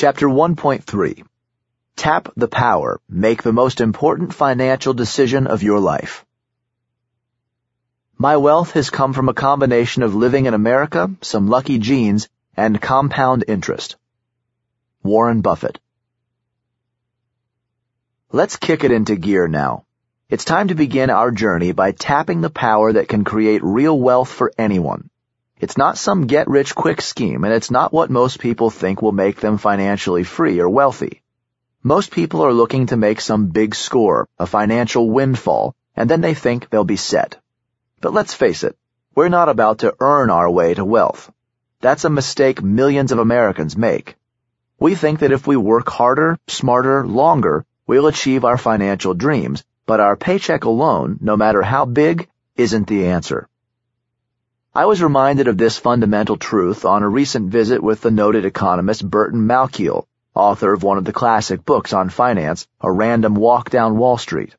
Chapter 1.3 Tap the Power. Make the most important financial decision of your life. My wealth has come from a combination of living in America, some lucky genes, and compound interest. Warren Buffett. Let's kick it into gear now. It's time to begin our journey by tapping the power that can create real wealth for anyone. It's not some get-rich-quick scheme, and it's not what most people think will make them financially free or wealthy. Most people are looking to make some big score, a financial windfall, and then they think they'll be set. But let's face it, we're not about to earn our way to wealth. That's a mistake millions of Americans make. We think that if we work harder, smarter, longer, we'll achieve our financial dreams, but our paycheck alone, no matter how big, isn't the answer. I was reminded of this fundamental truth on a recent visit with the noted economist Burton Malkiel, author of one of the classic books on finance, A Random Walk Down Wall Street.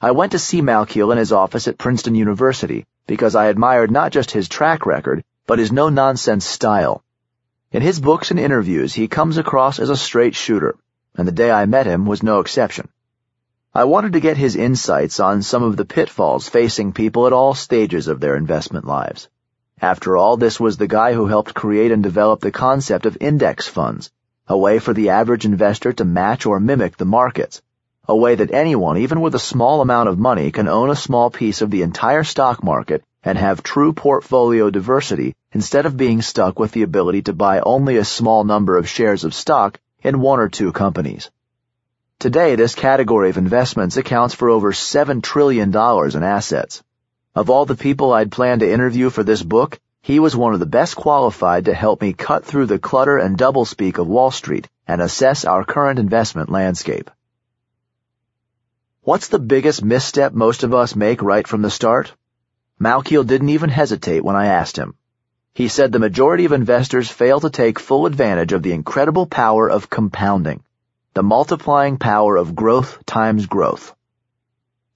I went to see Malkiel in his office at Princeton University because I admired not just his track record, but his no-nonsense style. In his books and interviews, he comes across as a straight shooter, and the day I met him was no exception. I wanted to get his insights on some of the pitfalls facing people at all stages of their investment lives. After all, this was the guy who helped create and develop the concept of index funds, a way for the average investor to match or mimic the markets, a way that anyone, even with a small amount of money, can own a small piece of the entire stock market and have true portfolio diversity instead of being stuck with the ability to buy only a small number of shares of stock in one or two companies. Today, this category of investments accounts for over $7 trillion in assets. Of all the people I'd planned to interview for this book, he was one of the best qualified to help me cut through the clutter and doublespeak of Wall Street and assess our current investment landscape. What's the biggest misstep most of us make right from the start? Malkiel didn't even hesitate when I asked him. He said the majority of investors fail to take full advantage of the incredible power of compounding the multiplying power of growth times growth.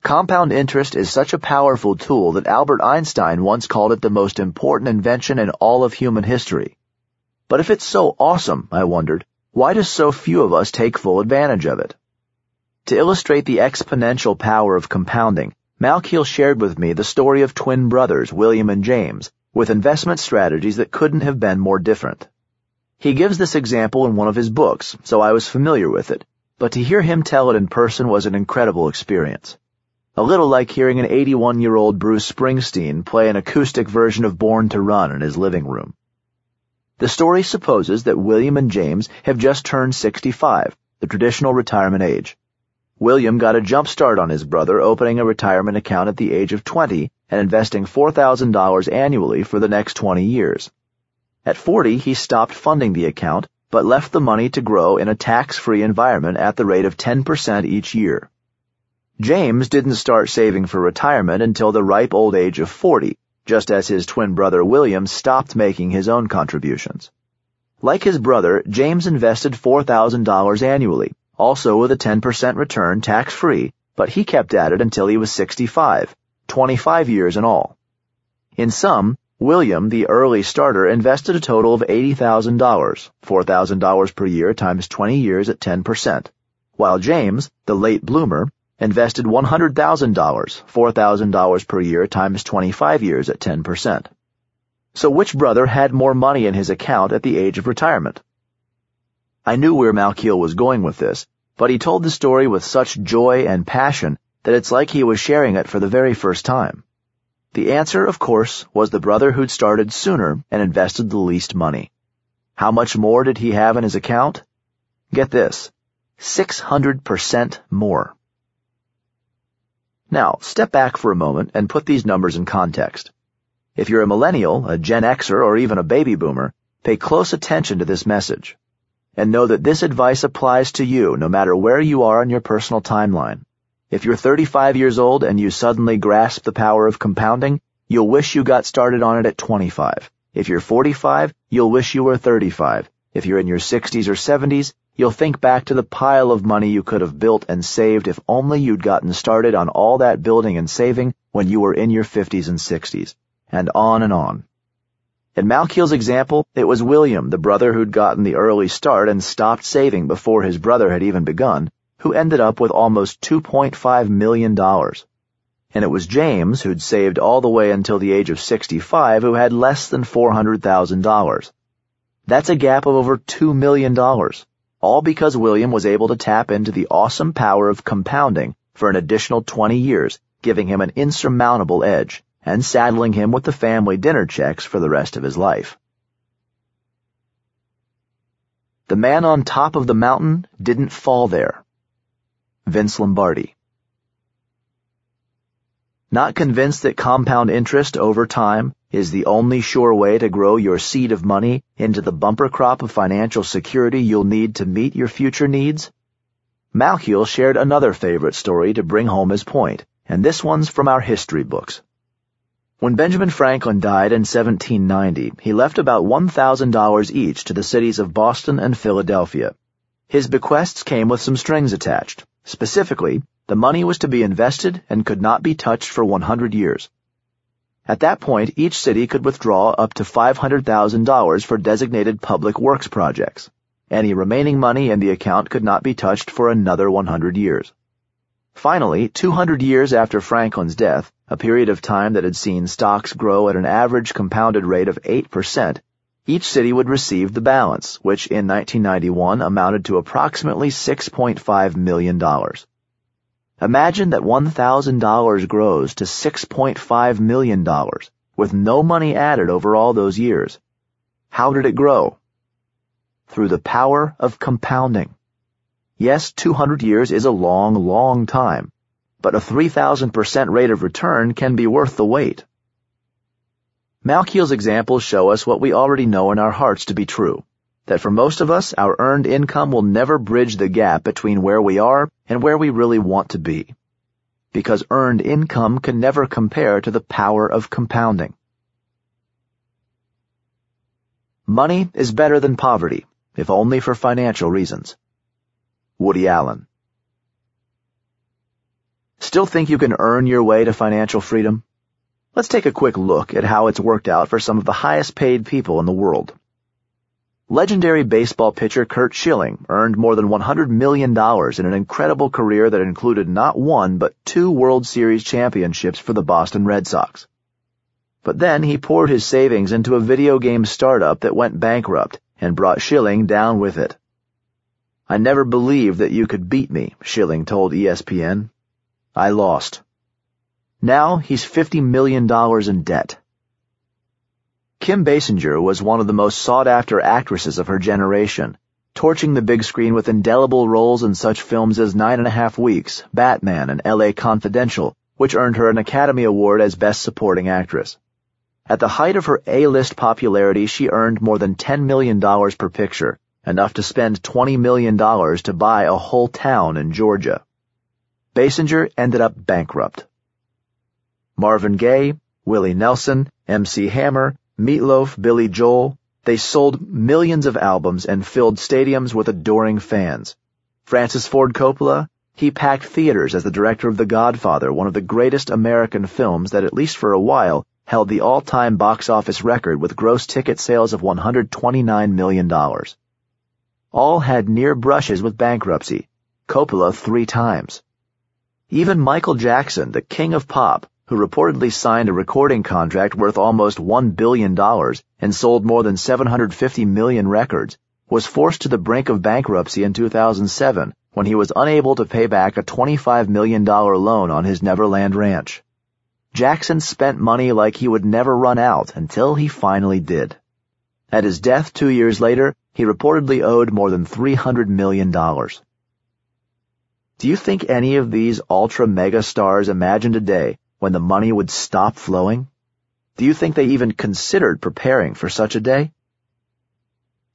Compound interest is such a powerful tool that Albert Einstein once called it the most important invention in all of human history. But if it's so awesome, I wondered, why do so few of us take full advantage of it? To illustrate the exponential power of compounding, Malkiel shared with me the story of twin brothers, William and James, with investment strategies that couldn't have been more different. He gives this example in one of his books, so I was familiar with it, but to hear him tell it in person was an incredible experience. A little like hearing an 81-year-old Bruce Springsteen play an acoustic version of Born to Run in his living room. The story supposes that William and James have just turned 65, the traditional retirement age. William got a jump start on his brother opening a retirement account at the age of 20 and investing $4,000 annually for the next 20 years. At 40, he stopped funding the account, but left the money to grow in a tax-free environment at the rate of 10% each year. James didn't start saving for retirement until the ripe old age of 40, just as his twin brother William stopped making his own contributions. Like his brother, James invested $4,000 annually, also with a 10% return tax-free, but he kept at it until he was 65, 25 years in all. In sum, William, the early starter, invested a total of $80,000, $4,000 per year times 20 years at 10%, while James, the late bloomer, invested $100,000, $4,000 per year times 25 years at 10%. So which brother had more money in his account at the age of retirement? I knew where Malkiel was going with this, but he told the story with such joy and passion that it's like he was sharing it for the very first time. The answer, of course, was the brother who'd started sooner and invested the least money. How much more did he have in his account? Get this. 600% more. Now, step back for a moment and put these numbers in context. If you're a millennial, a Gen Xer, or even a baby boomer, pay close attention to this message. And know that this advice applies to you no matter where you are on your personal timeline. If you're 35 years old and you suddenly grasp the power of compounding, you'll wish you got started on it at 25. If you're 45, you'll wish you were 35. If you're in your 60s or 70s, you'll think back to the pile of money you could have built and saved if only you'd gotten started on all that building and saving when you were in your 50s and 60s. And on and on. In Malkiel's example, it was William, the brother who'd gotten the early start and stopped saving before his brother had even begun, who ended up with almost $2.5 million. And it was James, who'd saved all the way until the age of 65, who had less than $400,000. That's a gap of over $2 million, all because William was able to tap into the awesome power of compounding for an additional 20 years, giving him an insurmountable edge and saddling him with the family dinner checks for the rest of his life. The man on top of the mountain didn't fall there. Vince Lombardi. Not convinced that compound interest over time is the only sure way to grow your seed of money into the bumper crop of financial security you'll need to meet your future needs? Malkiel shared another favorite story to bring home his point, and this one's from our history books. When Benjamin Franklin died in 1790, he left about $1,000 each to the cities of Boston and Philadelphia. His bequests came with some strings attached. Specifically, the money was to be invested and could not be touched for 100 years. At that point, each city could withdraw up to $500,000 for designated public works projects. Any remaining money in the account could not be touched for another 100 years. Finally, 200 years after Franklin's death, a period of time that had seen stocks grow at an average compounded rate of 8%, each city would receive the balance, which in 1991 amounted to approximately $6.5 million. Imagine that $1,000 grows to $6.5 million, with no money added over all those years. How did it grow? Through the power of compounding. Yes, 200 years is a long, long time, but a 3,000% rate of return can be worth the wait. Malkiel's examples show us what we already know in our hearts to be true. That for most of us, our earned income will never bridge the gap between where we are and where we really want to be. Because earned income can never compare to the power of compounding. Money is better than poverty, if only for financial reasons. Woody Allen. Still think you can earn your way to financial freedom? Let's take a quick look at how it's worked out for some of the highest paid people in the world. Legendary baseball pitcher Curt Schilling earned more than $100 million in an incredible career that included not one but two World Series championships for the Boston Red Sox. But then he poured his savings into a video game startup that went bankrupt and brought Schilling down with it. I never believed that you could beat me, Schilling told ESPN. I lost. Now he's $50 million in debt. Kim Basinger was one of the most sought-after actresses of her generation, torching the big screen with indelible roles in such films as Nine and a Half Weeks, Batman, and L.A. Confidential, which earned her an Academy Award as Best Supporting Actress. At the height of her A-list popularity, she earned more than $10 million per picture, enough to spend $20 million to buy a whole town in Georgia. Basinger ended up bankrupt. Marvin Gaye, Willie Nelson, MC Hammer, Meatloaf, Billy Joel, they sold millions of albums and filled stadiums with adoring fans. Francis Ford Coppola, he packed theaters as the director of The Godfather, one of the greatest American films that at least for a while held the all-time box office record with gross ticket sales of $129 million. All had near brushes with bankruptcy, Coppola three times. Even Michael Jackson, the king of pop, who reportedly signed a recording contract worth almost $1 billion and sold more than 750 million records, was forced to the brink of bankruptcy in 2007 when he was unable to pay back a $25 million loan on his Neverland ranch. Jackson spent money like he would never run out until he finally did. At his death two years later, he reportedly owed more than $300 million. Do you think any of these ultra mega stars imagined a day when the money would stop flowing? Do you think they even considered preparing for such a day?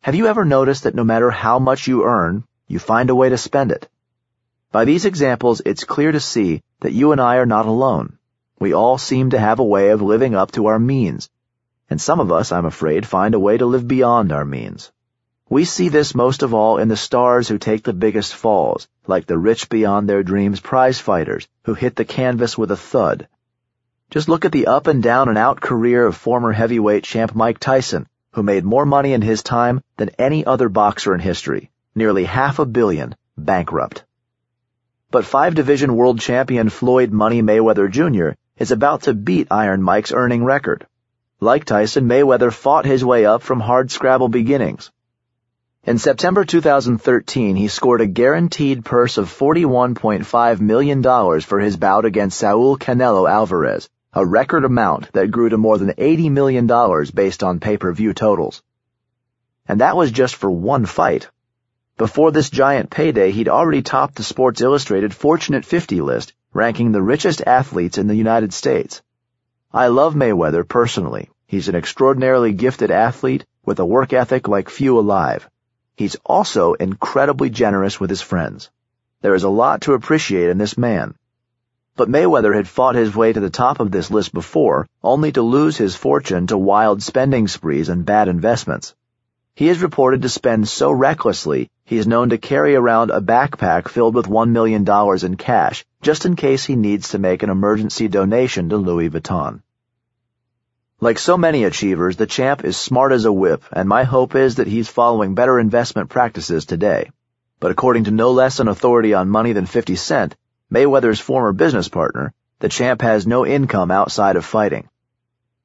Have you ever noticed that no matter how much you earn, you find a way to spend it? By these examples, it's clear to see that you and I are not alone. We all seem to have a way of living up to our means, and some of us, I'm afraid, find a way to live beyond our means. We see this most of all in the stars who take the biggest falls, like the rich beyond their dreams prize fighters who hit the canvas with a thud, Just look at the up and down and out career of former heavyweight champ Mike Tyson, who made more money in his time than any other boxer in history, nearly half a billion, bankrupt. But five-division world champion Floyd Money Mayweather Jr. is about to beat Iron Mike's earning record. Like Tyson, Mayweather fought his way up from hard-scrabble beginnings. In September 2013, he scored a guaranteed purse of $41.5 million for his bout against Saul Canelo Alvarez, a record amount that grew to more than $80 million based on pay-per-view totals. And that was just for one fight. Before this giant payday, he'd already topped the Sports Illustrated Fortunate 50 list, ranking the richest athletes in the United States. I love Mayweather personally. He's an extraordinarily gifted athlete with a work ethic like few alive. He's also incredibly generous with his friends. There is a lot to appreciate in this man. But Mayweather had fought his way to the top of this list before, only to lose his fortune to wild spending sprees and bad investments. He is reported to spend so recklessly, he is known to carry around a backpack filled with $1 million in cash, just in case he needs to make an emergency donation to Louis Vuitton. Like so many achievers, the champ is smart as a whip, and my hope is that he's following better investment practices today. But according to no less an authority on money than 50 Cent, Mayweather's former business partner, the champ has no income outside of fighting.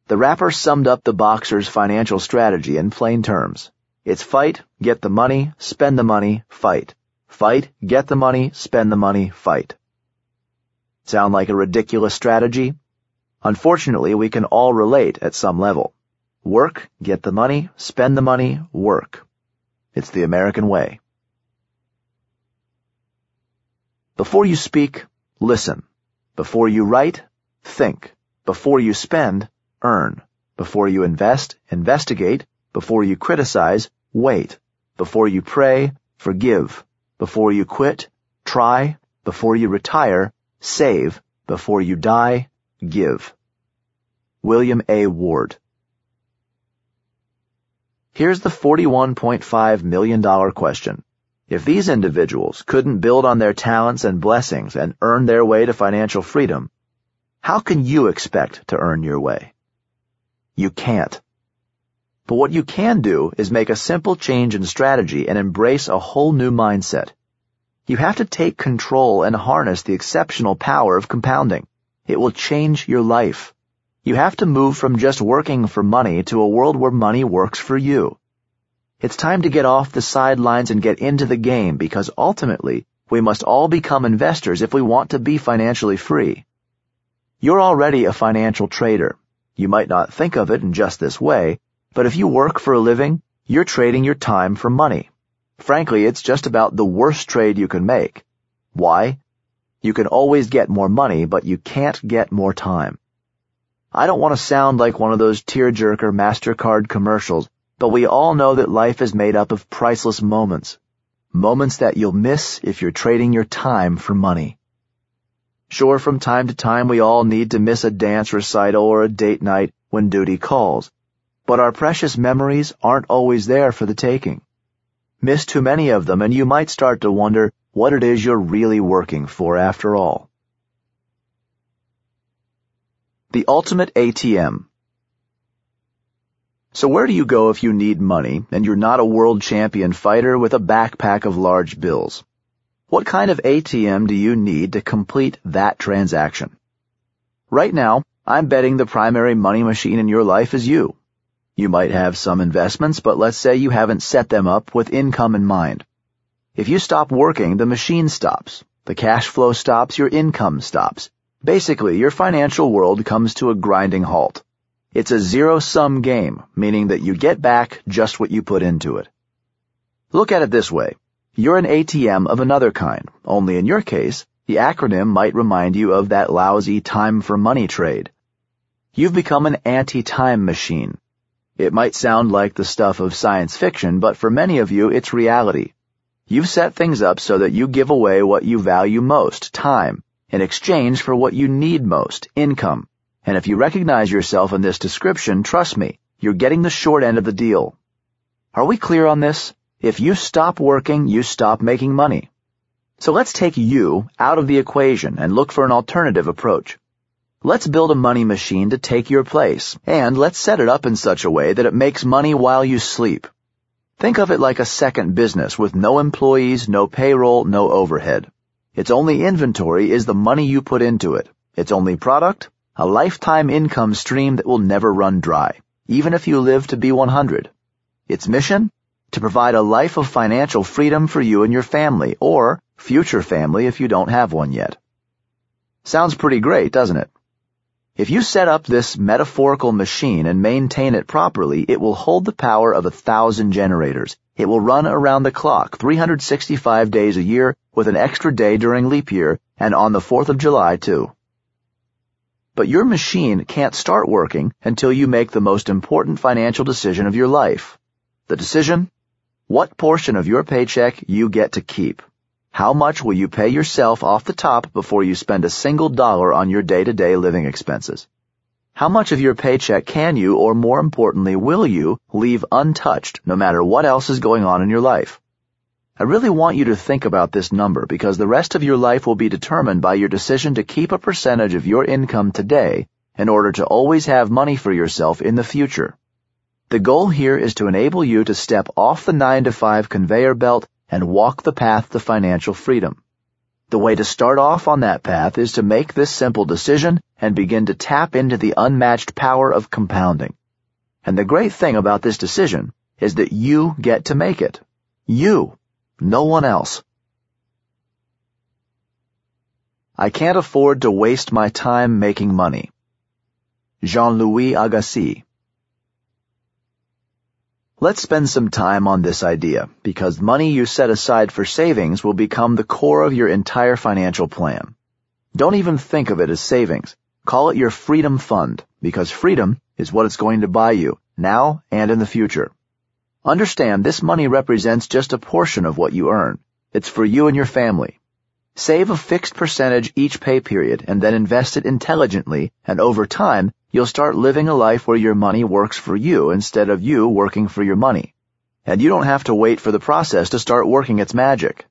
The rapper summed up the boxer's financial strategy in plain terms. It's fight, get the money, spend the money, fight. Fight, get the money, spend the money, fight. Sound like a ridiculous strategy? Unfortunately, we can all relate at some level. Work, get the money, spend the money, work. It's the American way. Before you speak, listen. Before you write, think. Before you spend, earn. Before you invest, investigate. Before you criticize, wait. Before you pray, forgive. Before you quit, try. Before you retire, save. Before you die, give. William A. Ward Here's the $41.5 million question. If these individuals couldn't build on their talents and blessings and earn their way to financial freedom, how can you expect to earn your way? You can't. But what you can do is make a simple change in strategy and embrace a whole new mindset. You have to take control and harness the exceptional power of compounding. It will change your life. You have to move from just working for money to a world where money works for you. It's time to get off the sidelines and get into the game because ultimately we must all become investors if we want to be financially free. You're already a financial trader. You might not think of it in just this way, but if you work for a living, you're trading your time for money. Frankly, it's just about the worst trade you can make. Why? You can always get more money, but you can't get more time. I don't want to sound like one of those tearjerker MasterCard commercials but we all know that life is made up of priceless moments. Moments that you'll miss if you're trading your time for money. Sure, from time to time we all need to miss a dance recital or a date night when duty calls, but our precious memories aren't always there for the taking. Miss too many of them and you might start to wonder what it is you're really working for after all. The Ultimate ATM so where do you go if you need money and you're not a world champion fighter with a backpack of large bills? What kind of ATM do you need to complete that transaction? Right now, I'm betting the primary money machine in your life is you. You might have some investments, but let's say you haven't set them up with income in mind. If you stop working, the machine stops. The cash flow stops, your income stops. Basically, your financial world comes to a grinding halt. It's a zero-sum game, meaning that you get back just what you put into it. Look at it this way. You're an ATM of another kind, only in your case, the acronym might remind you of that lousy time for money trade. You've become an anti-time machine. It might sound like the stuff of science fiction, but for many of you, it's reality. You've set things up so that you give away what you value most, time, in exchange for what you need most, income. And if you recognize yourself in this description, trust me, you're getting the short end of the deal. Are we clear on this? If you stop working, you stop making money. So let's take you out of the equation and look for an alternative approach. Let's build a money machine to take your place, and let's set it up in such a way that it makes money while you sleep. Think of it like a second business with no employees, no payroll, no overhead. Its only inventory is the money you put into it. Its only product? A lifetime income stream that will never run dry, even if you live to be 100. Its mission? To provide a life of financial freedom for you and your family, or future family if you don't have one yet. Sounds pretty great, doesn't it? If you set up this metaphorical machine and maintain it properly, it will hold the power of a thousand generators. It will run around the clock 365 days a year with an extra day during leap year and on the 4th of July too. But your machine can't start working until you make the most important financial decision of your life. The decision? What portion of your paycheck you get to keep. How much will you pay yourself off the top before you spend a single dollar on your day-to-day living expenses? How much of your paycheck can you, or more importantly, will you, leave untouched no matter what else is going on in your life? I really want you to think about this number because the rest of your life will be determined by your decision to keep a percentage of your income today in order to always have money for yourself in the future. The goal here is to enable you to step off the 9 to 5 conveyor belt and walk the path to financial freedom. The way to start off on that path is to make this simple decision and begin to tap into the unmatched power of compounding. And the great thing about this decision is that you get to make it. You. No one else. I can't afford to waste my time making money. Jean-Louis Agassiz Let's spend some time on this idea, because money you set aside for savings will become the core of your entire financial plan. Don't even think of it as savings. Call it your freedom fund, because freedom is what it's going to buy you, now and in the future. Understand this money represents just a portion of what you earn. It's for you and your family. Save a fixed percentage each pay period and then invest it intelligently, and over time, you'll start living a life where your money works for you instead of you working for your money. And you don't have to wait for the process to start working its magic.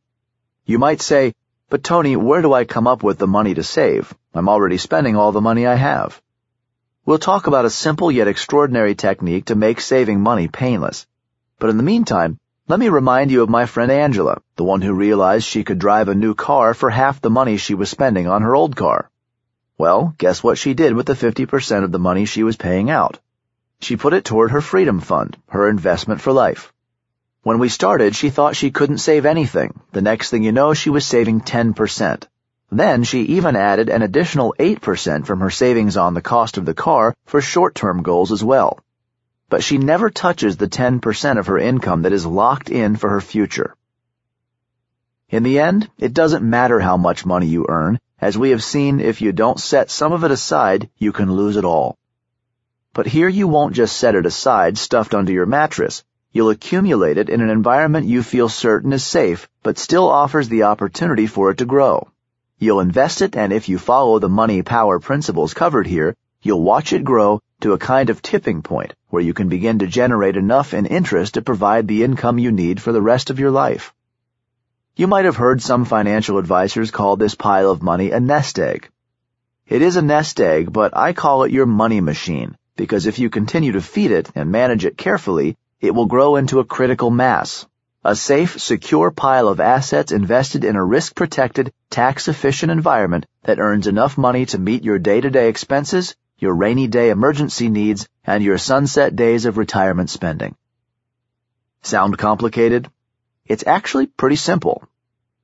You might say, but Tony, where do I come up with the money to save? I'm already spending all the money I have. We'll talk about a simple yet extraordinary technique to make saving money painless. But in the meantime, let me remind you of my friend Angela, the one who realized she could drive a new car for half the money she was spending on her old car. Well, guess what she did with the 50% of the money she was paying out? She put it toward her freedom fund, her investment for life. When we started, she thought she couldn't save anything. The next thing you know, she was saving 10%. Then she even added an additional 8% from her savings on the cost of the car for short-term goals as well. But she never touches the 10% of her income that is locked in for her future. In the end, it doesn't matter how much money you earn, as we have seen, if you don't set some of it aside, you can lose it all. But here you won't just set it aside stuffed under your mattress. You'll accumulate it in an environment you feel certain is safe, but still offers the opportunity for it to grow. You'll invest it, and if you follow the money power principles covered here, you'll watch it grow to a kind of tipping point where you can begin to generate enough in interest to provide the income you need for the rest of your life. You might have heard some financial advisors call this pile of money a nest egg. It is a nest egg, but I call it your money machine, because if you continue to feed it and manage it carefully, it will grow into a critical mass. A safe, secure pile of assets invested in a risk-protected, tax-efficient environment that earns enough money to meet your day-to-day expenses, your rainy day emergency needs, and your sunset days of retirement spending. Sound complicated? It's actually pretty simple.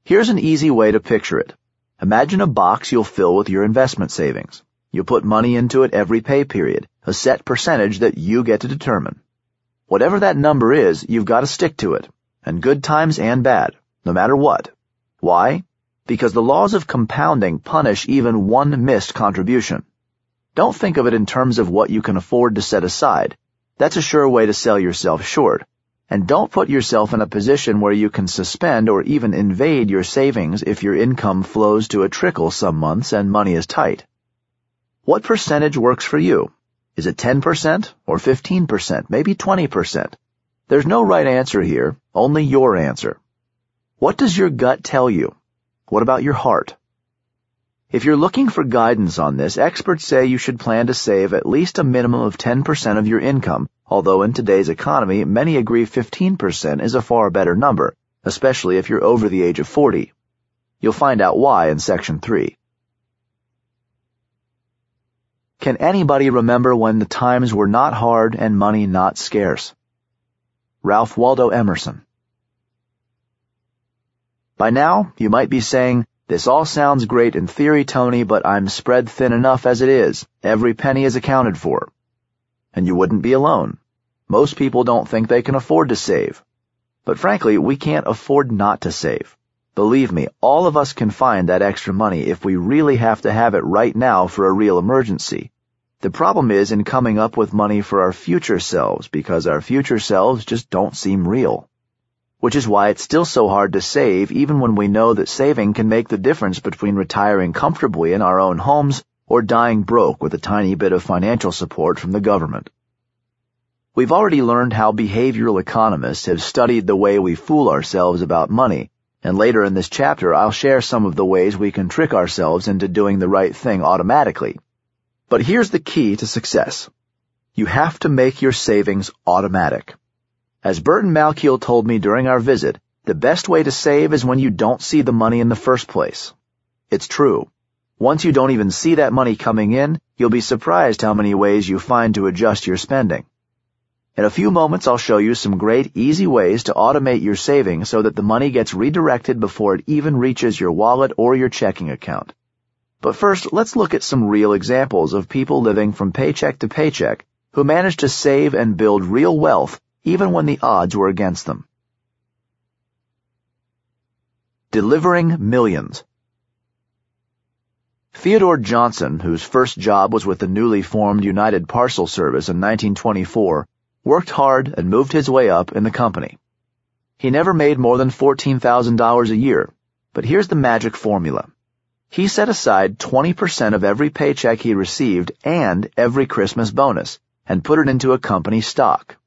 Here's an easy way to picture it. Imagine a box you'll fill with your investment savings. You'll put money into it every pay period, a set percentage that you get to determine. Whatever that number is, you've got to stick to it, and good times and bad, no matter what. Why? Because the laws of compounding punish even one missed contribution. Don't think of it in terms of what you can afford to set aside. That's a sure way to sell yourself short and don't put yourself in a position where you can suspend or even invade your savings if your income flows to a trickle some months and money is tight. What percentage works for you? Is it 10% or 15%, maybe 20%? There's no right answer here, only your answer. What does your gut tell you? What about your heart? If you're looking for guidance on this, experts say you should plan to save at least a minimum of 10% of your income, although in today's economy, many agree 15% is a far better number, especially if you're over the age of 40. You'll find out why in section 3. Can anybody remember when the times were not hard and money not scarce? Ralph Waldo Emerson. By now, you might be saying, this all sounds great in theory, Tony, but I'm spread thin enough as it is. Every penny is accounted for. And you wouldn't be alone. Most people don't think they can afford to save. But frankly, we can't afford not to save. Believe me, all of us can find that extra money if we really have to have it right now for a real emergency. The problem is in coming up with money for our future selves because our future selves just don't seem real which is why it's still so hard to save even when we know that saving can make the difference between retiring comfortably in our own homes or dying broke with a tiny bit of financial support from the government. We've already learned how behavioral economists have studied the way we fool ourselves about money, and later in this chapter I'll share some of the ways we can trick ourselves into doing the right thing automatically. But here's the key to success. You have to make your savings automatic. As Burton Malkiel told me during our visit, the best way to save is when you don't see the money in the first place. It's true. Once you don't even see that money coming in, you'll be surprised how many ways you find to adjust your spending. In a few moments, I'll show you some great, easy ways to automate your savings so that the money gets redirected before it even reaches your wallet or your checking account. But first, let's look at some real examples of people living from paycheck to paycheck who managed to save and build real wealth even when the odds were against them. Delivering Millions Theodore Johnson, whose first job was with the newly formed United Parcel Service in 1924, worked hard and moved his way up in the company. He never made more than $14,000 a year, but here's the magic formula. He set aside 20% of every paycheck he received and every Christmas bonus and put it into a company stock.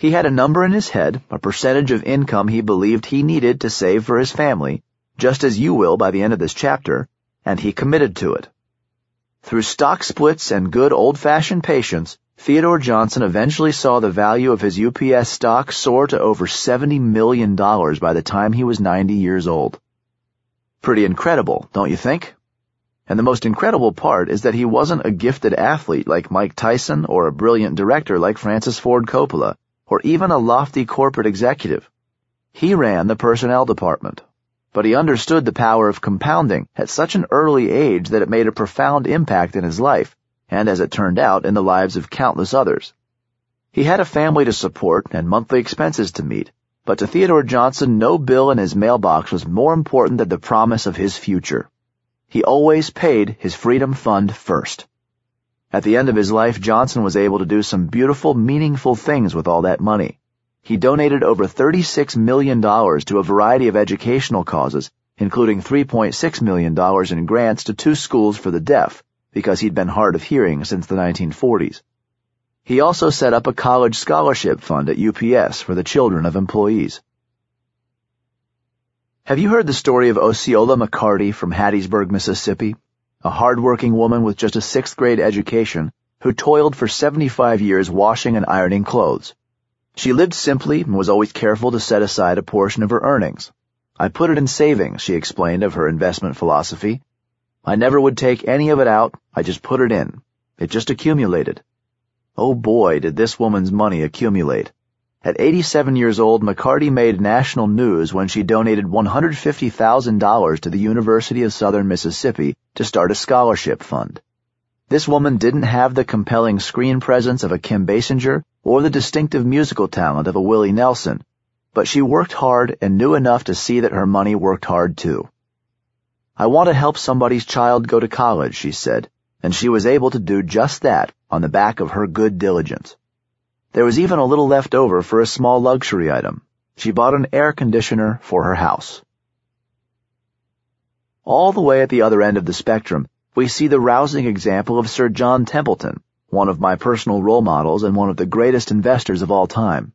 He had a number in his head, a percentage of income he believed he needed to save for his family, just as you will by the end of this chapter, and he committed to it. Through stock splits and good old-fashioned patience, Theodore Johnson eventually saw the value of his UPS stock soar to over $70 million by the time he was 90 years old. Pretty incredible, don't you think? And the most incredible part is that he wasn't a gifted athlete like Mike Tyson or a brilliant director like Francis Ford Coppola or even a lofty corporate executive. He ran the personnel department, but he understood the power of compounding at such an early age that it made a profound impact in his life, and as it turned out, in the lives of countless others. He had a family to support and monthly expenses to meet, but to Theodore Johnson, no bill in his mailbox was more important than the promise of his future. He always paid his freedom fund first. At the end of his life, Johnson was able to do some beautiful, meaningful things with all that money. He donated over $36 million to a variety of educational causes, including $3.6 million in grants to two schools for the deaf, because he'd been hard of hearing since the 1940s. He also set up a college scholarship fund at UPS for the children of employees. Have you heard the story of Osceola McCarty from Hattiesburg, Mississippi? A hard-working woman with just a sixth grade education who toiled for 75 years washing and ironing clothes. She lived simply and was always careful to set aside a portion of her earnings. I put it in savings, she explained of her investment philosophy. I never would take any of it out, I just put it in. It just accumulated. Oh boy, did this woman's money accumulate. At 87 years old, McCarty made national news when she donated $150,000 to the University of Southern Mississippi to start a scholarship fund. This woman didn't have the compelling screen presence of a Kim Basinger or the distinctive musical talent of a Willie Nelson, but she worked hard and knew enough to see that her money worked hard too. I want to help somebody's child go to college, she said, and she was able to do just that on the back of her good diligence. There was even a little left over for a small luxury item. She bought an air conditioner for her house. All the way at the other end of the spectrum, we see the rousing example of Sir John Templeton, one of my personal role models and one of the greatest investors of all time.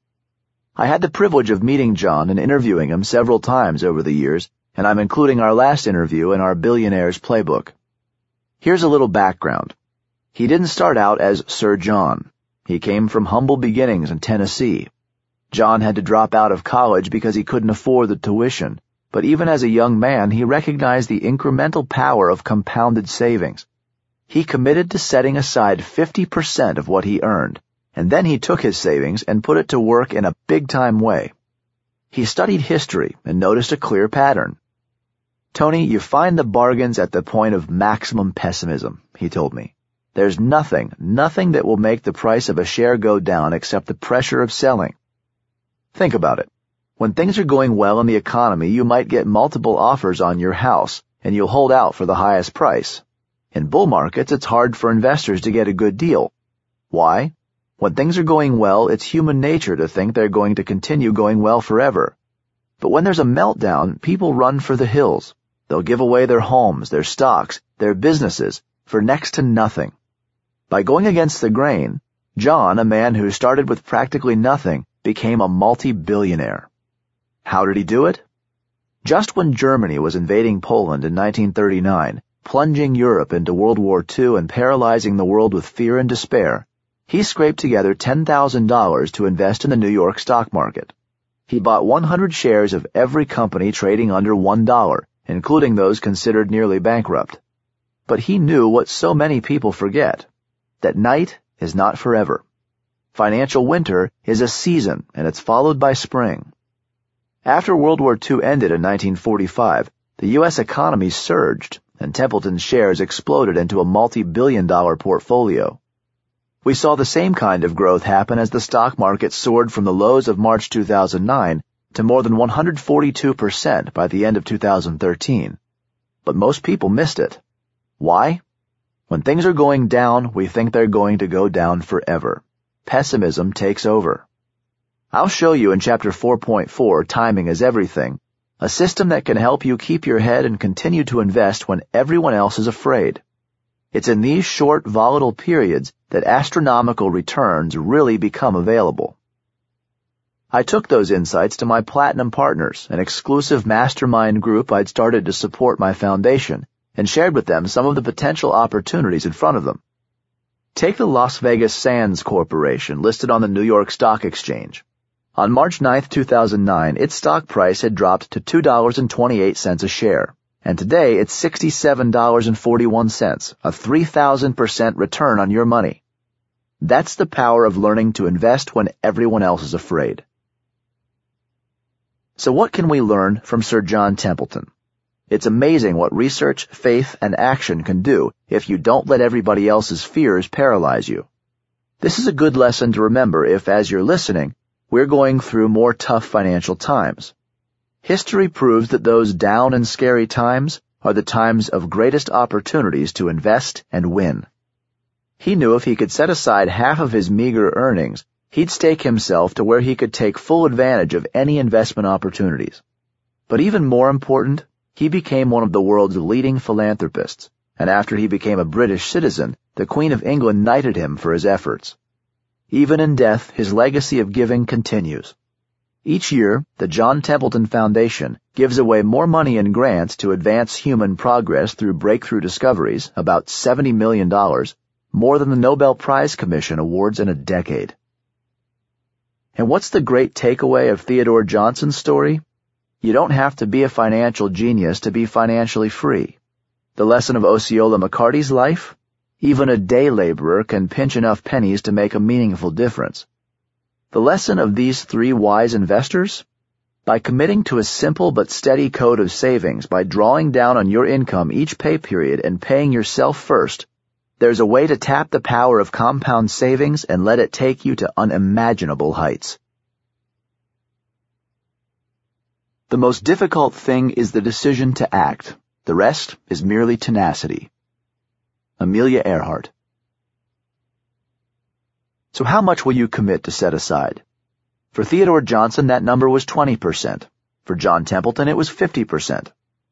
I had the privilege of meeting John and interviewing him several times over the years, and I'm including our last interview in our Billionaires Playbook. Here's a little background. He didn't start out as Sir John. He came from humble beginnings in Tennessee. John had to drop out of college because he couldn't afford the tuition, but even as a young man, he recognized the incremental power of compounded savings. He committed to setting aside 50% of what he earned, and then he took his savings and put it to work in a big-time way. He studied history and noticed a clear pattern. Tony, you find the bargains at the point of maximum pessimism, he told me. There's nothing, nothing that will make the price of a share go down except the pressure of selling. Think about it. When things are going well in the economy, you might get multiple offers on your house, and you'll hold out for the highest price. In bull markets, it's hard for investors to get a good deal. Why? When things are going well, it's human nature to think they're going to continue going well forever. But when there's a meltdown, people run for the hills. They'll give away their homes, their stocks, their businesses, for next to nothing. By going against the grain, John, a man who started with practically nothing, became a multi-billionaire. How did he do it? Just when Germany was invading Poland in 1939, plunging Europe into World War II and paralyzing the world with fear and despair, he scraped together $10,000 to invest in the New York stock market. He bought 100 shares of every company trading under $1, including those considered nearly bankrupt. But he knew what so many people forget, that night is not forever. Financial winter is a season, and it's followed by spring. After World War II ended in 1945, the U.S. economy surged, and Templeton's shares exploded into a multi-billion dollar portfolio. We saw the same kind of growth happen as the stock market soared from the lows of March 2009 to more than 142% by the end of 2013. But most people missed it. Why? When things are going down, we think they're going to go down forever pessimism takes over. I'll show you in chapter 4.4, Timing is Everything, a system that can help you keep your head and continue to invest when everyone else is afraid. It's in these short, volatile periods that astronomical returns really become available. I took those insights to my Platinum Partners, an exclusive mastermind group I'd started to support my foundation, and shared with them some of the potential opportunities in front of them. Take the Las Vegas Sands Corporation, listed on the New York Stock Exchange. On March 9, 2009, its stock price had dropped to $2.28 a share, and today it's $67.41, a 3,000% return on your money. That's the power of learning to invest when everyone else is afraid. So what can we learn from Sir John Templeton? It's amazing what research, faith, and action can do if you don't let everybody else's fears paralyze you. This is a good lesson to remember if, as you're listening, we're going through more tough financial times. History proves that those down and scary times are the times of greatest opportunities to invest and win. He knew if he could set aside half of his meager earnings, he'd stake himself to where he could take full advantage of any investment opportunities. But even more important, he became one of the world's leading philanthropists, and after he became a British citizen, the Queen of England knighted him for his efforts. Even in death, his legacy of giving continues. Each year, the John Templeton Foundation gives away more money in grants to advance human progress through breakthrough discoveries, about $70 million, more than the Nobel Prize Commission awards in a decade. And what's the great takeaway of Theodore Johnson's story? You don't have to be a financial genius to be financially free. The lesson of Osceola McCarty's life? Even a day laborer can pinch enough pennies to make a meaningful difference. The lesson of these three wise investors? By committing to a simple but steady code of savings by drawing down on your income each pay period and paying yourself first, there's a way to tap the power of compound savings and let it take you to unimaginable heights. The most difficult thing is the decision to act. The rest is merely tenacity. Amelia Earhart. So how much will you commit to set aside? For Theodore Johnson, that number was 20%. For John Templeton, it was 50%.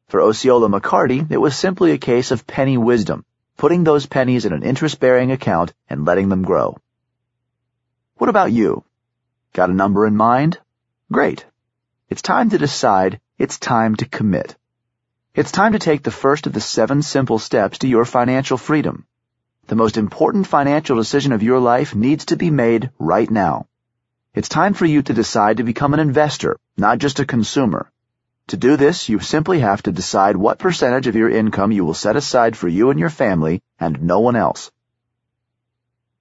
For Osceola McCarty, it was simply a case of penny wisdom, putting those pennies in an interest-bearing account and letting them grow. What about you? Got a number in mind? Great. It's time to decide. It's time to commit. It's time to take the first of the seven simple steps to your financial freedom. The most important financial decision of your life needs to be made right now. It's time for you to decide to become an investor, not just a consumer. To do this, you simply have to decide what percentage of your income you will set aside for you and your family and no one else.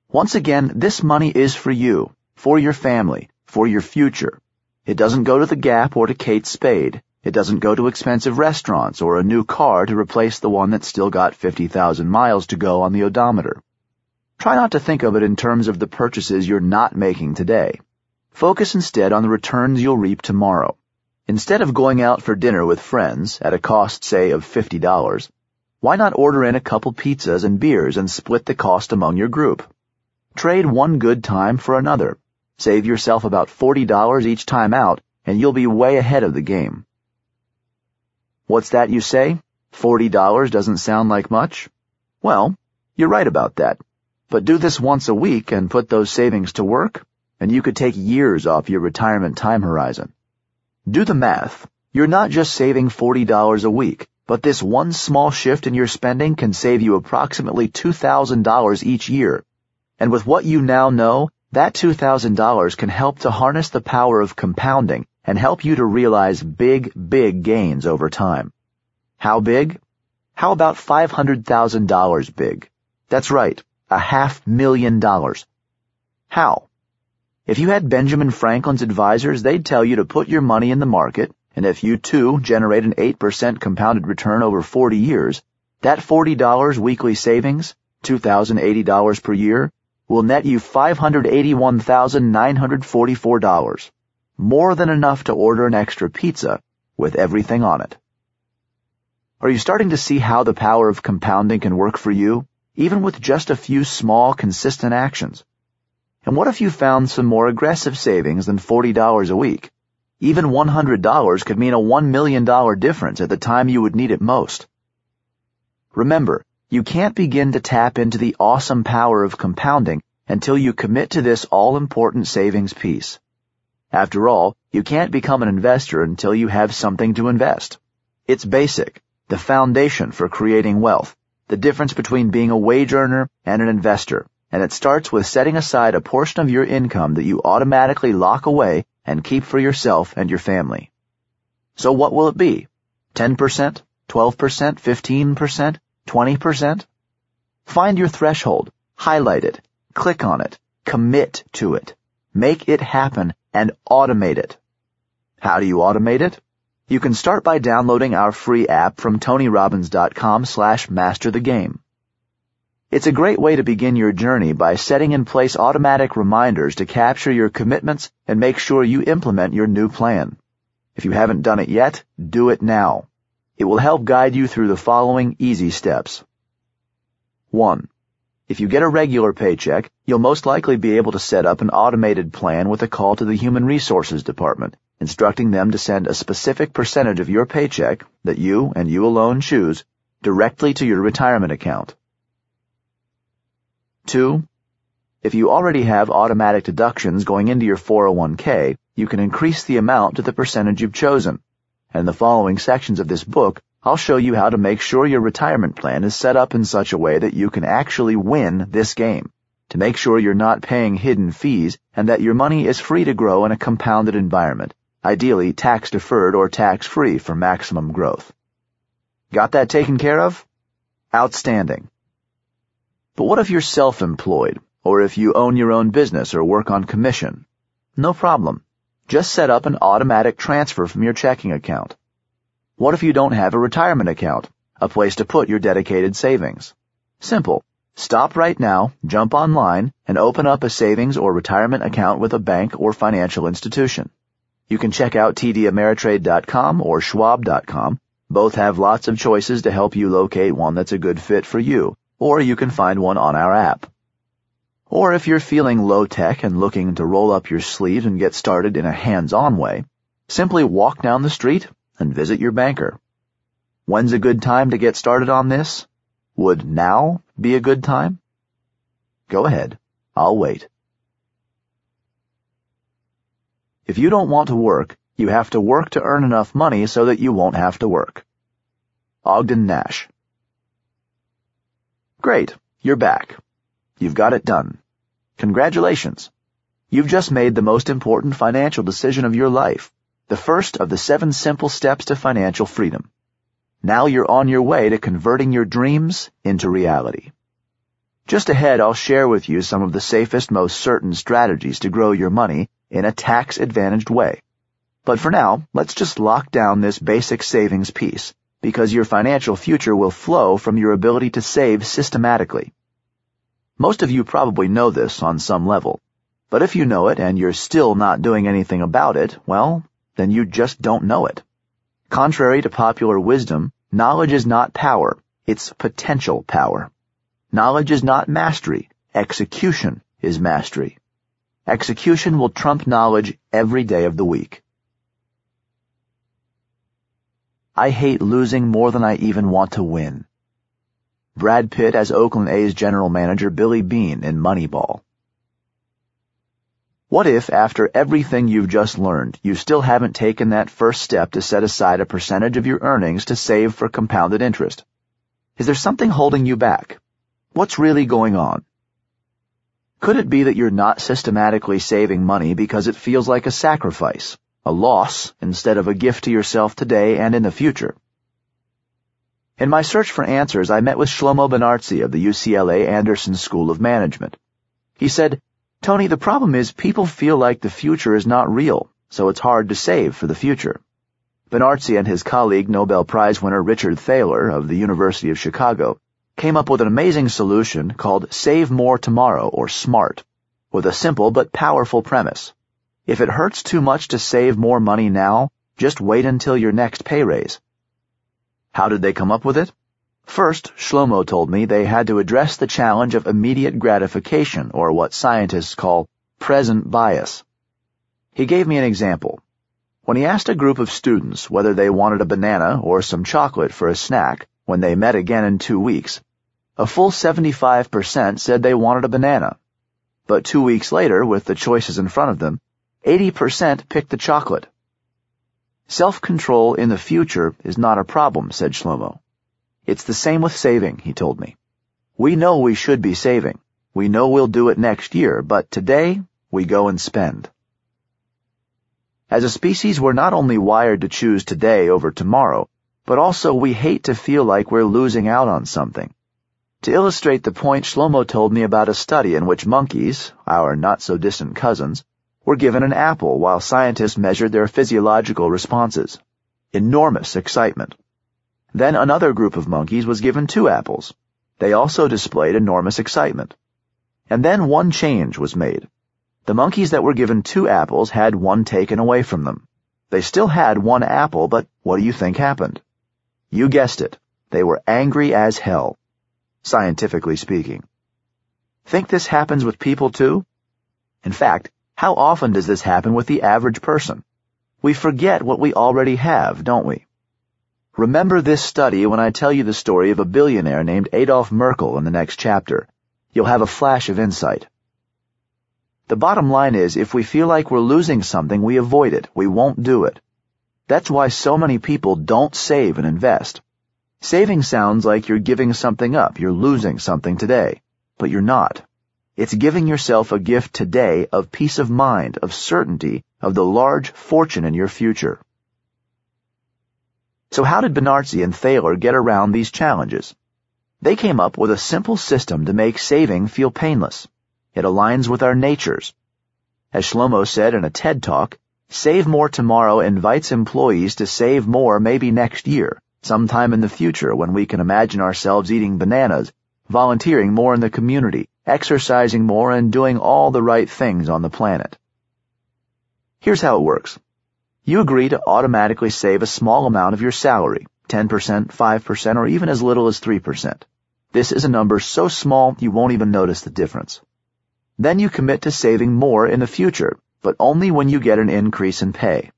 Once again, this money is for you, for your family, for your future. It doesn't go to the Gap or to Kate Spade. It doesn't go to expensive restaurants or a new car to replace the one that's still got 50,000 miles to go on the odometer. Try not to think of it in terms of the purchases you're not making today. Focus instead on the returns you'll reap tomorrow. Instead of going out for dinner with friends at a cost, say, of $50, why not order in a couple pizzas and beers and split the cost among your group? Trade one good time for another. Save yourself about $40 each time out, and you'll be way ahead of the game. What's that you say? $40 doesn't sound like much? Well, you're right about that. But do this once a week and put those savings to work, and you could take years off your retirement time horizon. Do the math. You're not just saving $40 a week, but this one small shift in your spending can save you approximately $2,000 each year. And with what you now know, that $2,000 can help to harness the power of compounding and help you to realize big, big gains over time. How big? How about $500,000 big? That's right, a half million dollars. How? If you had Benjamin Franklin's advisors, they'd tell you to put your money in the market, and if you too generate an 8% compounded return over 40 years, that $40 weekly savings, $2,080 per year, will net you $581,944. More than enough to order an extra pizza with everything on it. Are you starting to see how the power of compounding can work for you, even with just a few small, consistent actions? And what if you found some more aggressive savings than $40 a week? Even $100 could mean a $1 million difference at the time you would need it most. Remember, you can't begin to tap into the awesome power of compounding until you commit to this all-important savings piece. After all, you can't become an investor until you have something to invest. It's basic, the foundation for creating wealth, the difference between being a wage earner and an investor and it starts with setting aside a portion of your income that you automatically lock away and keep for yourself and your family. So what will it be? 10%? 12%? 15%? 20%? Find your threshold, highlight it, click on it, commit to it, make it happen, and automate it. How do you automate it? You can start by downloading our free app from tonyrobbins.com slash master the game. It's a great way to begin your journey by setting in place automatic reminders to capture your commitments and make sure you implement your new plan. If you haven't done it yet, do it now. It will help guide you through the following easy steps. 1. If you get a regular paycheck, you'll most likely be able to set up an automated plan with a call to the Human Resources Department, instructing them to send a specific percentage of your paycheck that you and you alone choose directly to your retirement account. Two, if you already have automatic deductions going into your 401k, you can increase the amount to the percentage you've chosen. And the following sections of this book, I'll show you how to make sure your retirement plan is set up in such a way that you can actually win this game, to make sure you're not paying hidden fees and that your money is free to grow in a compounded environment, ideally tax-deferred or tax-free for maximum growth. Got that taken care of? Outstanding. But what if you're self-employed, or if you own your own business or work on commission? No problem. Just set up an automatic transfer from your checking account. What if you don't have a retirement account, a place to put your dedicated savings? Simple. Stop right now, jump online, and open up a savings or retirement account with a bank or financial institution. You can check out tdameritrade.com or schwab.com. Both have lots of choices to help you locate one that's a good fit for you or you can find one on our app. Or if you're feeling low-tech and looking to roll up your sleeves and get started in a hands-on way, simply walk down the street and visit your banker. When's a good time to get started on this? Would now be a good time? Go ahead. I'll wait. If you don't want to work, you have to work to earn enough money so that you won't have to work. Ogden Nash. Great, you're back. You've got it done. Congratulations. You've just made the most important financial decision of your life, the first of the seven simple steps to financial freedom. Now you're on your way to converting your dreams into reality. Just ahead, I'll share with you some of the safest, most certain strategies to grow your money in a tax-advantaged way. But for now, let's just lock down this basic savings piece, because your financial future will flow from your ability to save systematically. Most of you probably know this on some level, but if you know it and you're still not doing anything about it, well, then you just don't know it. Contrary to popular wisdom, knowledge is not power, it's potential power. Knowledge is not mastery, execution is mastery. Execution will trump knowledge every day of the week. I hate losing more than I even want to win. Brad Pitt as Oakland A's general manager Billy Beane in Moneyball. What if, after everything you've just learned, you still haven't taken that first step to set aside a percentage of your earnings to save for compounded interest? Is there something holding you back? What's really going on? Could it be that you're not systematically saving money because it feels like a sacrifice, a loss, instead of a gift to yourself today and in the future? In my search for answers, I met with Shlomo Benartzi of the UCLA Anderson School of Management. He said, Tony, the problem is people feel like the future is not real, so it's hard to save for the future. Benartzi and his colleague, Nobel Prize winner Richard Thaler of the University of Chicago, came up with an amazing solution called Save More Tomorrow, or SMART, with a simple but powerful premise. If it hurts too much to save more money now, just wait until your next pay raise. How did they come up with it? First, Shlomo told me they had to address the challenge of immediate gratification, or what scientists call present bias. He gave me an example. When he asked a group of students whether they wanted a banana or some chocolate for a snack when they met again in two weeks, a full 75% said they wanted a banana. But two weeks later, with the choices in front of them, 80% picked the chocolate. Self-control in the future is not a problem, said Shlomo. It's the same with saving, he told me. We know we should be saving. We know we'll do it next year, but today, we go and spend. As a species, we're not only wired to choose today over tomorrow, but also we hate to feel like we're losing out on something. To illustrate the point, Shlomo told me about a study in which monkeys, our not-so-distant cousins, were given an apple while scientists measured their physiological responses. Enormous excitement. Then another group of monkeys was given two apples. They also displayed enormous excitement. And then one change was made. The monkeys that were given two apples had one taken away from them. They still had one apple, but what do you think happened? You guessed it. They were angry as hell. Scientifically speaking. Think this happens with people too? In fact, how often does this happen with the average person? We forget what we already have, don't we? Remember this study when I tell you the story of a billionaire named Adolf Merckle in the next chapter. You'll have a flash of insight. The bottom line is, if we feel like we're losing something, we avoid it. We won't do it. That's why so many people don't save and invest. Saving sounds like you're giving something up, you're losing something today. But you're not. It's giving yourself a gift today of peace of mind, of certainty, of the large fortune in your future. So how did Benartzi and Thaler get around these challenges? They came up with a simple system to make saving feel painless. It aligns with our natures. As Shlomo said in a TED Talk, Save More Tomorrow invites employees to save more maybe next year, sometime in the future when we can imagine ourselves eating bananas, volunteering more in the community, exercising more, and doing all the right things on the planet. Here's how it works. You agree to automatically save a small amount of your salary, 10%, 5%, or even as little as 3%. This is a number so small you won't even notice the difference. Then you commit to saving more in the future, but only when you get an increase in pay.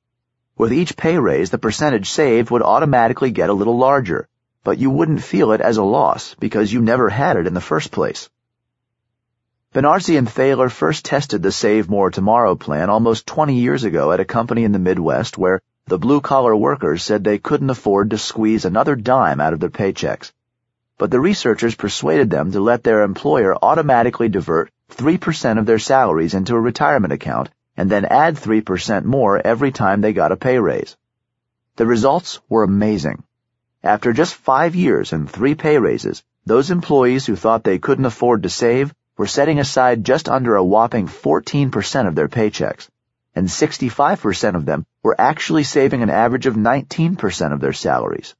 With each pay raise, the percentage saved would automatically get a little larger, but you wouldn't feel it as a loss because you never had it in the first place. Benartzi and Thaler first tested the Save More Tomorrow plan almost 20 years ago at a company in the Midwest where The blue-collar workers said they couldn't afford to squeeze another dime out of their paychecks. But the researchers persuaded them to let their employer automatically divert 3% of their salaries into a retirement account and then add 3% more every time they got a pay raise. The results were amazing. After just five years and three pay raises, those employees who thought they couldn't afford to save were setting aside just under a whopping 14% of their paychecks, and 65% of them were actually saving an average of 19% of their salaries.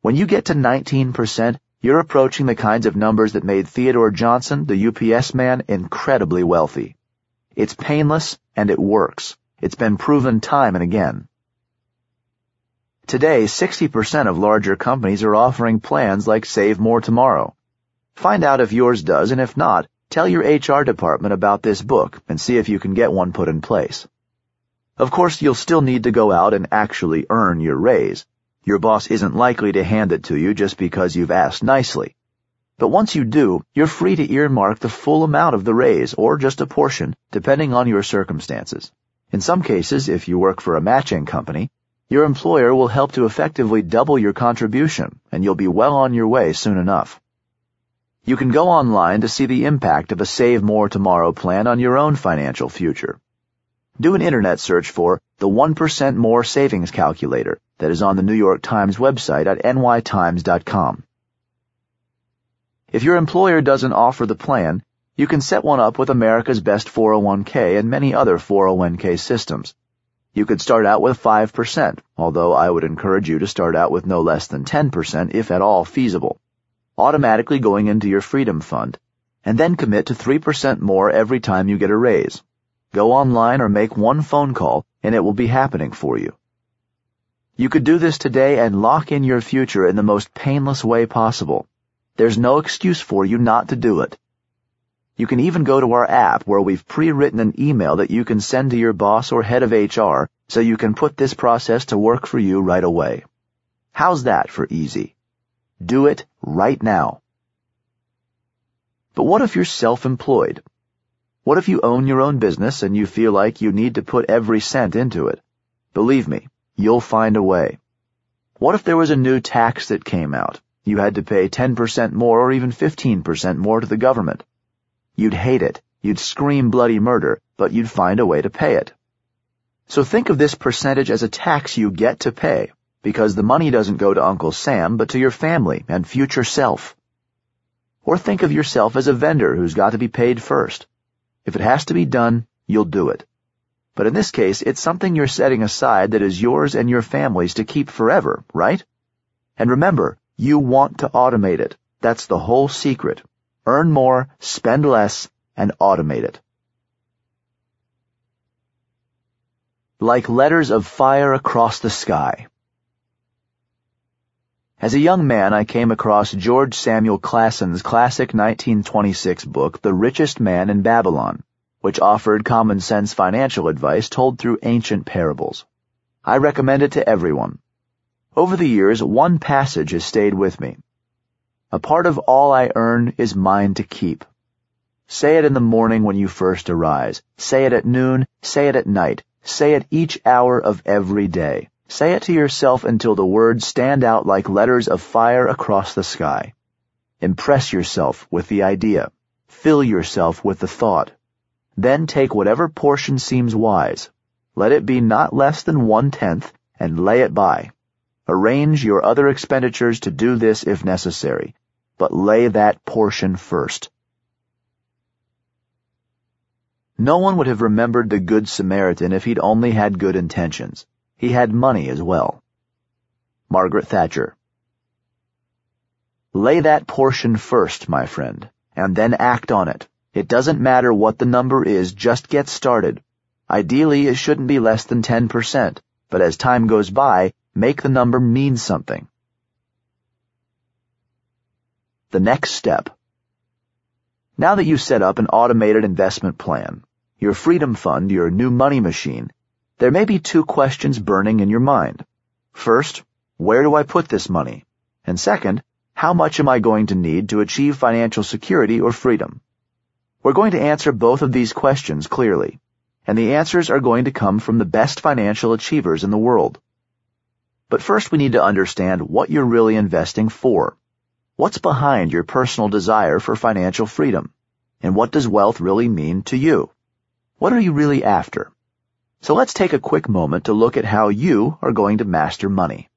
When you get to 19%, you're approaching the kinds of numbers that made Theodore Johnson, the UPS man, incredibly wealthy. It's painless and it works. It's been proven time and again. Today, 60% of larger companies are offering plans like Save More Tomorrow. Find out if yours does, and if not, tell your HR department about this book and see if you can get one put in place. Of course, you'll still need to go out and actually earn your raise. Your boss isn't likely to hand it to you just because you've asked nicely. But once you do, you're free to earmark the full amount of the raise or just a portion, depending on your circumstances. In some cases, if you work for a matching company, your employer will help to effectively double your contribution, and you'll be well on your way soon enough. You can go online to see the impact of a Save More Tomorrow plan on your own financial future. Do an internet search for the 1% More Savings Calculator that is on the New York Times website at nytimes.com. If your employer doesn't offer the plan, you can set one up with America's Best 401k and many other 401k systems. You could start out with 5%, although I would encourage you to start out with no less than 10% if at all feasible, automatically going into your Freedom Fund, and then commit to 3% more every time you get a raise. Go online or make one phone call and it will be happening for you. You could do this today and lock in your future in the most painless way possible. There's no excuse for you not to do it. You can even go to our app where we've pre-written an email that you can send to your boss or head of HR so you can put this process to work for you right away. How's that for easy? Do it right now. But what if you're self-employed? What if you own your own business and you feel like you need to put every cent into it? Believe me, you'll find a way. What if there was a new tax that came out? You had to pay 10% more or even 15% more to the government. You'd hate it, you'd scream bloody murder, but you'd find a way to pay it. So think of this percentage as a tax you get to pay, because the money doesn't go to Uncle Sam, but to your family and future self. Or think of yourself as a vendor who's got to be paid first. If it has to be done, you'll do it. But in this case, it's something you're setting aside that is yours and your family's to keep forever, right? And remember, you want to automate it. That's the whole secret earn more, spend less, and automate it. Like letters of fire across the sky. As a young man, I came across George Samuel Clason's classic 1926 book, The Richest Man in Babylon, which offered common sense financial advice told through ancient parables. I recommend it to everyone. Over the years, one passage has stayed with me. A part of all I earn is mine to keep. Say it in the morning when you first arise. Say it at noon. Say it at night. Say it each hour of every day. Say it to yourself until the words stand out like letters of fire across the sky. Impress yourself with the idea. Fill yourself with the thought. Then take whatever portion seems wise. Let it be not less than one-tenth and lay it by. Arrange your other expenditures to do this if necessary but lay that portion first. No one would have remembered the Good Samaritan if he'd only had good intentions. He had money as well. Margaret Thatcher. Lay that portion first, my friend, and then act on it. It doesn't matter what the number is, just get started. Ideally, it shouldn't be less than 10%, but as time goes by, make the number mean something. The next step. Now that you've set up an automated investment plan, your freedom fund, your new money machine, there may be two questions burning in your mind. First, where do I put this money? And second, how much am I going to need to achieve financial security or freedom? We're going to answer both of these questions clearly. and the answers are going to come from the best financial achievers in the world. But first we need to understand what you're really investing for. What's behind your personal desire for financial freedom? And what does wealth really mean to you? What are you really after? So let's take a quick moment to look at how you are going to master money.